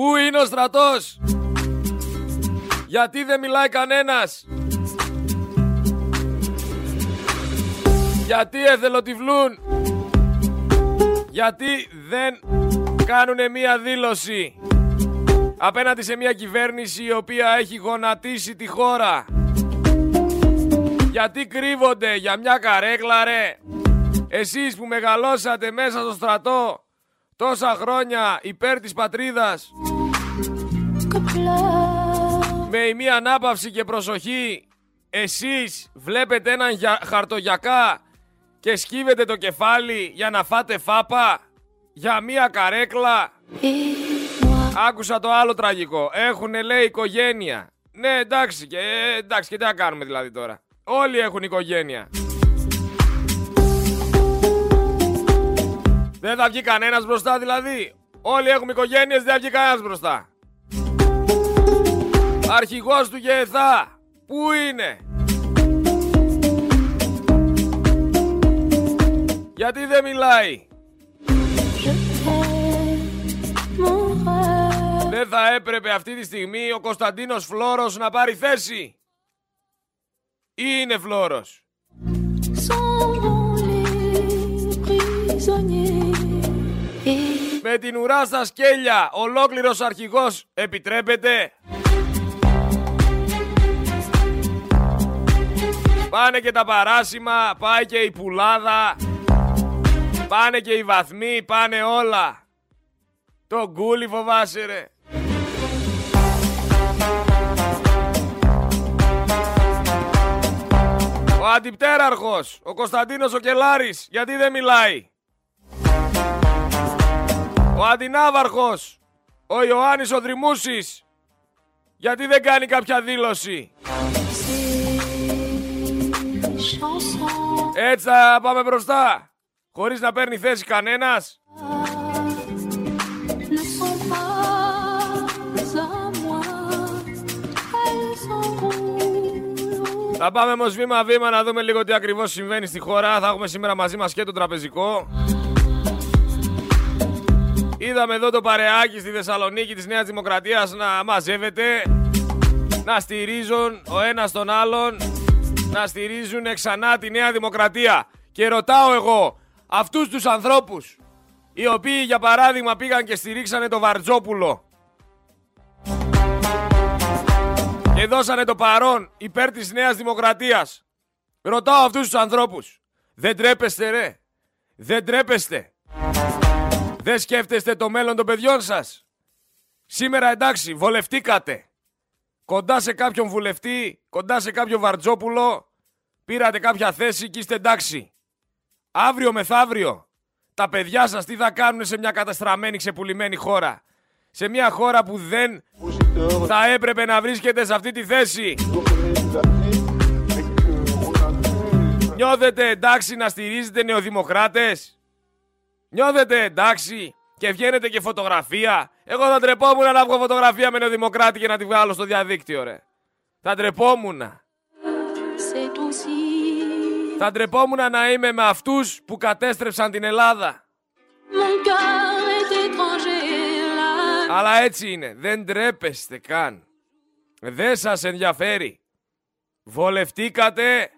Πού είναι ο στρατός; Γιατί δεν μιλάει κανένας; Γιατί εθελοτυφλούν; Γιατί δεν κάνουνε μία δήλωση απέναντι σε μια κυβέρνηση η οποία έχει γονατίσει τη χώρα; Γιατί κρύβονται για μια καρέκλα ρε; Εσείς που μεγαλώσατε μέσα στο στρατό τόσα χρόνια υπέρ της πατρίδας με η μία ανάπαυση και προσοχή εσείς βλέπετε έναν χαρτογιακά και σκύβετε το κεφάλι για να φάτε φάπα για μία καρέκλα. Άκουσα το άλλο τραγικό. Έχουνε λέει οικογένεια. Ναι εντάξει και, εντάξει και τι να κάνουμε δηλαδή τώρα. Όλοι έχουν οικογένεια. Δεν θα βγει κανένας μπροστά δηλαδή. Όλοι έχουμε οικογένειες, δεν θα βγει κανένας μπροστά. Αρχηγός του ΓΕΘΑ. Πού είναι; Γιατί δεν μιλάει; Δεν θα έπρεπε αυτή τη στιγμή ο Κωνσταντίνος Φλόρος να πάρει θέση. Ή είναι Φλόρος; Με την ουρά στα σκέλια, ολόκληρος αρχηγός επιτρέπεται. Πάνε και τα παράσημα, πάει και η πουλάδα, πάνε και οι βαθμοί, πάνε όλα. Το γκούλι φοβάσαι ρε. Ο αντιπτέραρχος, ο Κωνσταντίνος ο Κελάρης, γιατί δεν μιλάει; Ο αντινάβαρχος, ο Ιωάννης ο Δρυμούσης, γιατί δεν κάνει κάποια δήλωση. Έτσι θα πάμε μπροστά, χωρίς να παίρνει θέση κανένας. Θα πάμε όμως βήμα-βήμα να δούμε λίγο τι ακριβώς συμβαίνει στη χώρα. Θα έχουμε σήμερα μαζί μας και το τραπεζικό. Είδαμε εδώ το παρεάκι στη Θεσσαλονίκη της Νέας Δημοκρατίας να μαζεύεται, να στηρίζουν ο ένας τον άλλον, να στηρίζουν ξανά τη Νέα Δημοκρατία. Και ρωτάω εγώ, αυτούς τους ανθρώπους, οι οποίοι για παράδειγμα πήγαν και στηρίξανε το Βαρτζόπουλο, και δώσανε το παρόν υπέρ της Νέας Δημοκρατίας. Ρωτάω αυτούς τους ανθρώπους. Δεν τρέπεστε ρε. Δεν τρέπεστε. Δεν σκέφτεστε το μέλλον των παιδιών σας. Σήμερα εντάξει βολευτήκατε. Κοντά σε κάποιον βουλευτή, κοντά σε κάποιο βαρτζόπουλο, πήρατε κάποια θέση και είστε εντάξει. Αύριο μεθαύριο, τα παιδιά σας τι θα κάνουν σε μια καταστραμμένη ξεπουλημένη χώρα; Σε μια χώρα που δεν θα έπρεπε να βρίσκεται σε αυτή τη θέση. Νιώθετε εντάξει να στηρίζετε νεοδημοκράτες; Νιώθετε εντάξει και βγαίνετε και φωτογραφία. Εγώ θα τρεπόμουν να βγω φωτογραφία με νεοδημοκράτη και να τη βγάλω στο διαδίκτυο ρε. Θα τρεπόμουν. Θα τρεπόμουν να είμαι με αυτούς που κατέστρεψαν την Ελλάδα. Αλλά έτσι είναι. Δεν τρέπεστε καν. Δεν σας ενδιαφέρει. Βολευτήκατε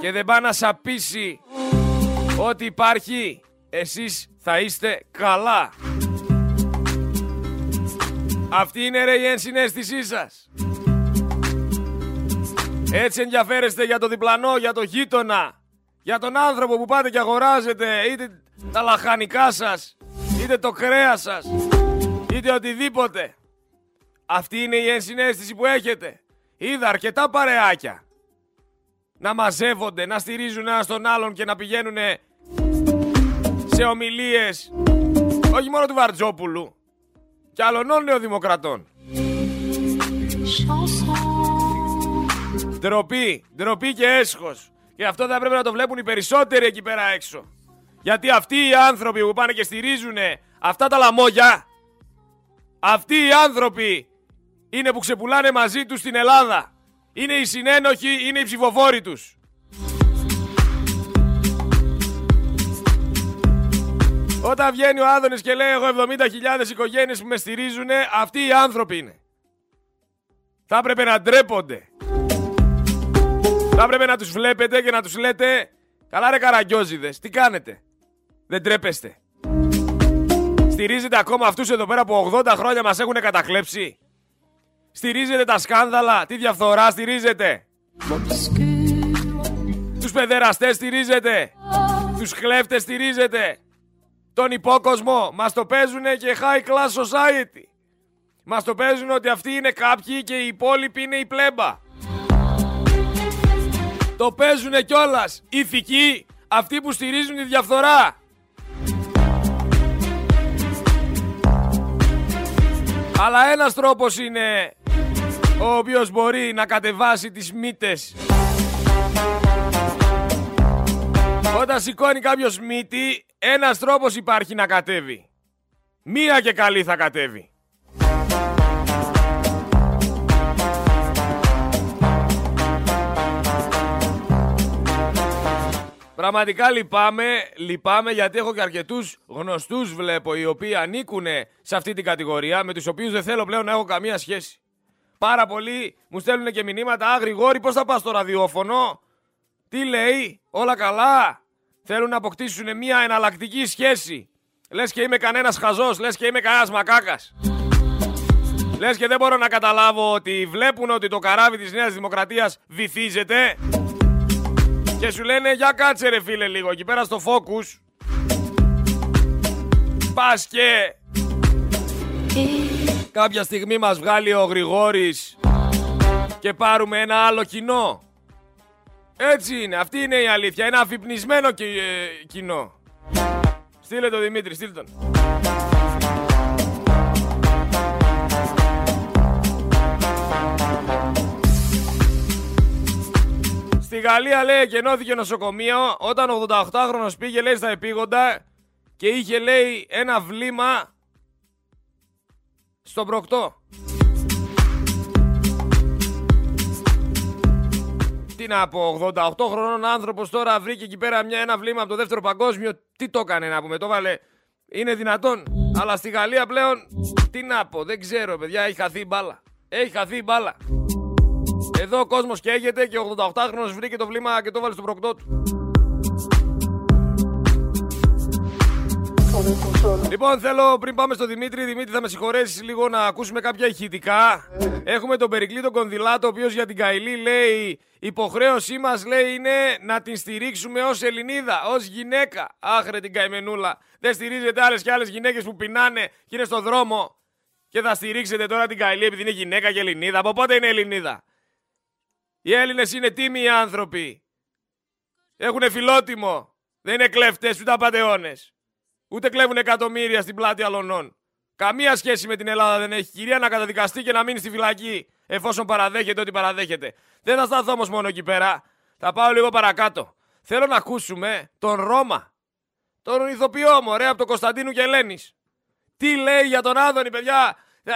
και δεν πάει να σαπίσει ότι υπάρχει. Εσείς θα είστε καλά. Αυτή είναι ρε η ενσυναίσθησή σας. Έτσι ενδιαφέρεστε για το διπλανό, για το γείτονα, για τον άνθρωπο που πάτε και αγοράζετε είτε τα λαχανικά σας, είτε το κρέας σας είτε οτιδήποτε. Αυτή είναι η ενσυναίσθηση που έχετε. Είδα αρκετά παρεάκια να μαζεύονται, να στηρίζουν ένα τον άλλον και να πηγαίνουν σε ομιλίες όχι μόνο του Βαρτζόπουλου και άλλων νεοδημοκρατών. Ντροπή, ντροπή και έσχος. Και αυτό θα πρέπει να το βλέπουν οι περισσότεροι εκεί πέρα έξω. Γιατί αυτοί οι άνθρωποι που πάνε και στηρίζουν αυτά τα λαμόγια αυτοί οι άνθρωποι είναι που ξεπουλάνε μαζί τους στην Ελλάδα. Είναι οι συνένοχοι, είναι οι ψηφοφόροι τους. Όταν βγαίνει ο Άδωνης και λέει εγώ 70.000 οικογένειες που με στηρίζουν, αυτοί οι άνθρωποι είναι. Θα έπρεπε να ντρέπονται. Θα έπρεπε να τους βλέπετε και να τους λέτε Καλά ρε καραγκιόζιδες, τι κάνετε; Δεν τρέπεστε. Στηρίζετε ακόμα αυτούς εδώ πέρα που 80 χρόνια μας έχουν κατακλέψει. Στηρίζετε τα σκάνδαλα, τη διαφθορά στηρίζετε. Τους παιδεραστές στηρίζετε. Τους κλέφτες στηρίζετε. Τον υπόκοσμο μας το παίζουνε και high class society. Μας το παίζουν ότι αυτοί είναι κάποιοι και οι υπόλοιποι είναι η πλέμπα. Το παίζουνε κιόλας ηθικοί αυτοί που στηρίζουν τη διαφθορά. Αλλά ένας τρόπος είναι ο οποίος μπορεί να κατεβάσει τις μύτες. Όταν σηκώνει κάποιος μύτη, ένας τρόπος υπάρχει να κατέβει. Μία και καλή θα κατέβει. Πραγματικά λυπάμαι, λυπάμαι γιατί έχω και αρκετούς γνωστούς βλέπω οι οποίοι ανήκουν σε αυτή την κατηγορία με τους οποίους δεν θέλω πλέον να έχω καμία σχέση. Πάρα πολλοί μου στέλνουν και μηνύματα. Α, Γρηγόρη, πώς θα πας στο ραδιόφωνο; Τι λέει, όλα καλά; Θέλουν να αποκτήσουν μια εναλλακτική σχέση. Λες και είμαι κανένας χαζός, λες και είμαι κανένας μακάκας. Λες και δεν μπορώ να καταλάβω ότι βλέπουν ότι το καράβι της Νέας Δημοκρατίας βυθίζεται και σου λένε για κάτσε ρε φίλε λίγο εκεί πέρα στο Focus. Πας και κάποια στιγμή μας βγάλει ο Γρηγόρης και πάρουμε ένα άλλο κοινό. Έτσι είναι, αυτή είναι η αλήθεια. Ένα αφυπνισμένο ε, κοινό. Στείλε το Δημήτρη, στείλ τον. Στη Γαλλία λέει εκενώθηκε νοσοκομείο όταν 88χρονος πήγε λέει στα επίγοντα και είχε λέει ένα βλήμα στον προκτό. Τι να πω, 88 χρονών άνθρωπος τώρα βρήκε εκεί πέρα μια, ένα βλήμα από το δεύτερο παγκόσμιο. Τι το έκανε να πούμε, το βάλε. Είναι δυνατόν. Αλλά στη Γαλλία πλέον, τι να πω, δεν ξέρω παιδιά, έχει χαθεί η μπάλα. Έχει χαθεί η μπάλα. Εδώ ο κόσμος καίγεται και ο 88χρονος βρήκε το βλήμα και το βάλε στο προκτό του. Λοιπόν, θέλω πριν πάμε στο Δημήτρη, Δημήτρη θα με συγχωρέσεις λίγο να ακούσουμε κάποια ηχητικά. Έχουμε τον Περικλή τον Κονδυλάτο, ο οποίος για την Καηλή λέει: Υποχρέωσή μας λέει είναι να την στηρίξουμε ως Ελληνίδα, ως γυναίκα. Άχρε την καημενούλα. Δεν στηρίζετε άλλες και άλλες γυναίκες που πεινάνε και είναι στο δρόμο. Και θα στηρίξετε τώρα την Καηλή επειδή είναι γυναίκα και Ελληνίδα. Από πότε είναι Ελληνίδα; Οι Έλληνες είναι τίμοι άνθρωποι. Έχουν φιλότιμο. Δεν είναι κλέφτες ούτε απαταιώνε. Ούτε κλέβουν εκατομμύρια στην πλάτη αλωνών. Καμία σχέση με την Ελλάδα δεν έχει. Κυρία να καταδικαστεί και να μείνει στη φυλακή εφόσον παραδέχεται ό,τι παραδέχεται. Δεν θα σταθώ όμως μόνο εκεί πέρα. Θα πάω λίγο παρακάτω. Θέλω να ακούσουμε τον Ρώμα. Τον ηθοποιό μου, ωραία, από τον Κωνσταντίνου και Ελένης. Τι λέει για τον Άδωνη, παιδιά. Ε,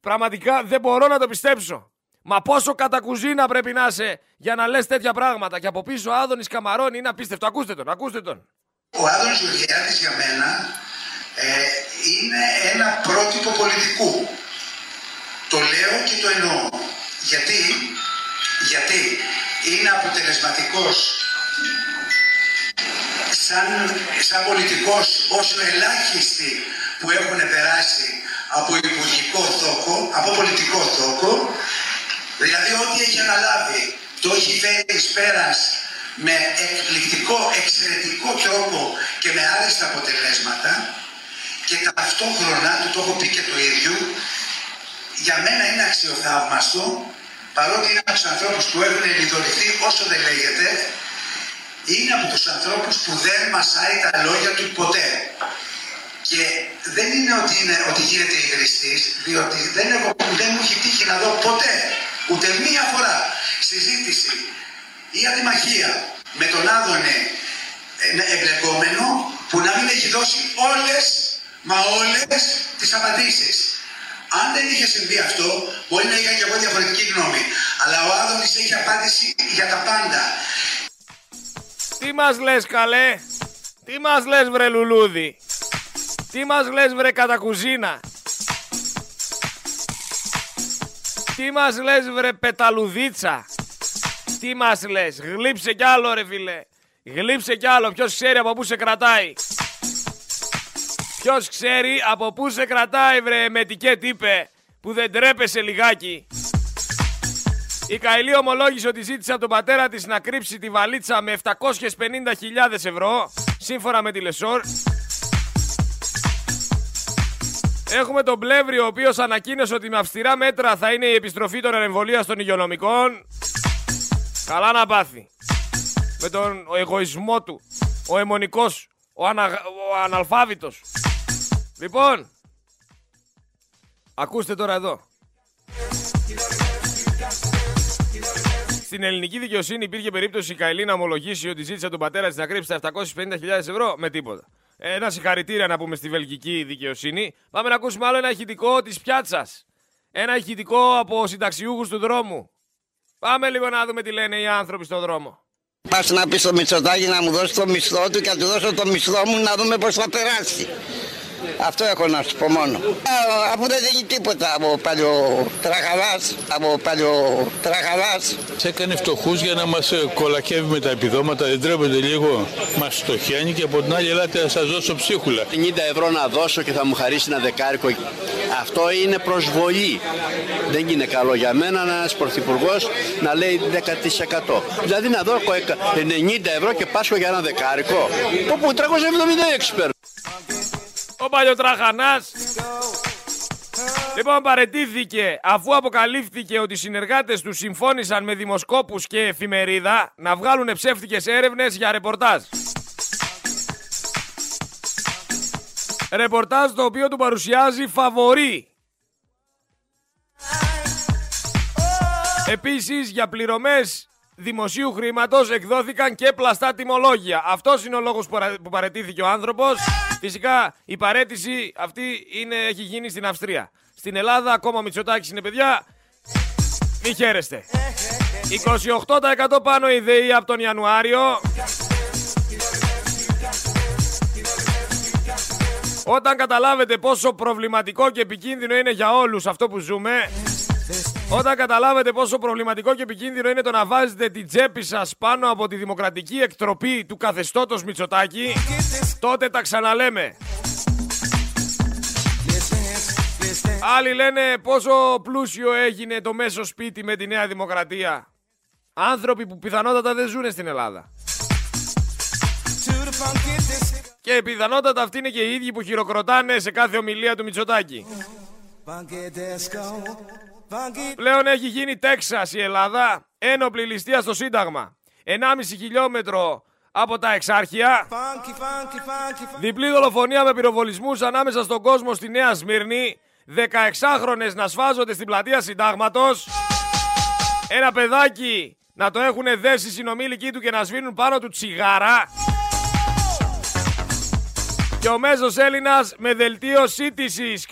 πραγματικά δεν μπορώ να το πιστέψω. Μα πόσο κατακουζίνα πρέπει να είσαι για να λες τέτοια πράγματα. Και από πίσω ο Άδωνης Καμαρών είναι απίστευτο. Ακούστε τον, ακούστε τον. Ο Άδωνης Γεωργιάδης για μένα ε, είναι ένα πρότυπο πολιτικού. Το λέω και το εννοώ. Γιατί, γιατί είναι αποτελεσματικός σαν, σαν πολιτικός όσο ελάχιστοι που έχουν περάσει από υπουργικό θόκο, από πολιτικό θόκο, δηλαδή ό,τι έχει αναλάβει το έχει φέρει εις πέρας με εκπληκτικό, εξαιρετικό τρόπο και με άριστα αποτελέσματα και ταυτόχρονα, του το έχω πει και το ίδιο, για μένα είναι αξιοθαύμαστο, παρότι είναι από τους ανθρώπους που έχουν λιδωρηθεί όσο δεν λέγεται, είναι από τους ανθρώπους που δεν μασάει τα λόγια του ποτέ. Και δεν είναι ότι, είναι, ότι γίνεται ιδρυστής, διότι δεν, έχω, δεν μου έχει τύχει να δω ποτέ, ούτε μία φορά, συζήτηση ή αντιμαχία με τον Άδωνε ε, εμπλεκόμενο που να μην έχει δώσει όλες, μα όλες τις απαντήσεις. Αν δεν είχε συμβεί αυτό, μπορεί να είχα και εγώ διαφορετική γνώμη. Αλλά ο Άδωνης έχει απάντηση για τα πάντα. Τι μας λες καλέ, τι μας λες βρε λουλούδι; Τι μας λες βρε κατά κουζίνα. Τι μας λες βρε πεταλουδίτσα; Τι μας λες; Γλύψε κι άλλο ρε φίλε. Γλύψε κι άλλο. Ποιος ξέρει από πού σε κρατάει; Ποιος ξέρει από πού σε κρατάει βρε με τι είπε που δεν τρέπεσαι λιγάκι. Η Καηλή ομολόγησε ότι ζήτησε από τον πατέρα της να κρύψει τη βαλίτσα με 750.000 ευρώ, σύμφωνα με τη Λεσόρ. Έχουμε τον Πλεύρη, ο οποίος ανακοίνωσε ότι με αυστηρά μέτρα θα είναι η επιστροφή των εμβολία των υγειονομικών. Καλά να πάθει. Με τον εγωισμό του, ο αιμονικός, ο, ανα, ο αναλφάβητος. Λοιπόν, ακούστε τώρα εδώ. Στην ελληνική δικαιοσύνη υπήρχε περίπτωση η Καηλή να ομολογήσει ότι ζήτησε τον πατέρα της να κρύψει τα 750.000 ευρώ με τίποτα. Ένα συγχαρητήρια να πούμε στη βελγική δικαιοσύνη. Πάμε να ακούσουμε άλλο ένα ηχητικό της πιάτσας. Ένα ηχητικό από συνταξιούχους του δρόμου. Πάμε λίγο να δούμε τι λένε οι άνθρωποι στον δρόμο. Πας να πεις στο Μητσοτάκι να μου δώσεις το μισθό του και να του δώσω το μισθό μου να δούμε πώς θα περάσει. Αυτό έχω να σου πω μόνο. αφού δεν δίνει τίποτα από παλιό τραχαλάς, από παλιό τραχαλάς. Σε έκανε φτωχούς για να μας ε, κολακεύει με τα επιδόματα, δεν τρέπεται λίγο. Μας στοχαίνει και από την άλλη ελάτε να σας δώσω ψίχουλα. 50 ευρώ να δώσω και θα μου χαρίσει ένα δεκάρικο. Αυτό είναι προσβολή. Δεν είναι καλό για μένα ένας πρωθυπουργός να λέει 10%. Δηλαδή να δω 90 ευρώ και πάσχω για ένα δεκάρικο. Όπου 376 παίρνω ο παλιοτραχανάς. Λοιπόν, παρετήθηκε αφού αποκαλύφθηκε ότι οι συνεργάτες του συμφώνησαν με δημοσκόπους και εφημερίδα να βγάλουν ψεύτικες έρευνες για ρεπορτάζ. Ρεπορτάζ το οποίο του παρουσιάζει φαβορή. Επίσης για πληρωμές δημοσίου χρήματος εκδόθηκαν και πλαστά τιμολόγια. Αυτός είναι ο λόγος που παρετήθηκε ο άνθρωπος. Φυσικά η παρέτηση αυτή είναι, έχει γίνει στην Αυστρία. Στην Ελλάδα ακόμα ο Μητσοτάκης είναι παιδιά. Μη χαίρεστε. 28% πάνω η ΔΕΗ από τον Ιανουάριο. Όταν καταλάβετε πόσο προβληματικό και επικίνδυνο είναι για όλους αυτό που ζούμε, όταν καταλάβετε πόσο προβληματικό και επικίνδυνο είναι το να βάζετε την τσέπη σας πάνω από τη δημοκρατική εκτροπή του καθεστώτος Μητσοτάκη, τότε τα ξαναλέμε. Άλλοι λένε πόσο πλούσιο έγινε το μέσο σπίτι με τη Νέα Δημοκρατία. Άνθρωποι που πιθανότατα δεν ζουν στην Ελλάδα. Και πιθανότατα αυτοί είναι και οι ίδιοι που χειροκροτάνε σε κάθε ομιλία του Μητσοτάκη. Πλέον έχει γίνει Τέξας η Ελλάδα, ένοπλη ληστεία στο Σύνταγμα. 1,5 χιλιόμετρο από τα εξάρχεια. Διπλή δολοφονία με πυροβολισμούς ανάμεσα στον κόσμο στη Νέα Σμύρνη. 16χρονες να σφάζονται στην πλατεία Συντάγματος. Ένα παιδάκι να το έχουν δέσει οι συνομήλικοί του και να σβήνουν πάνω του τσιγάρα. Και ο μέσος Έλληνας με δελτίο σύντησης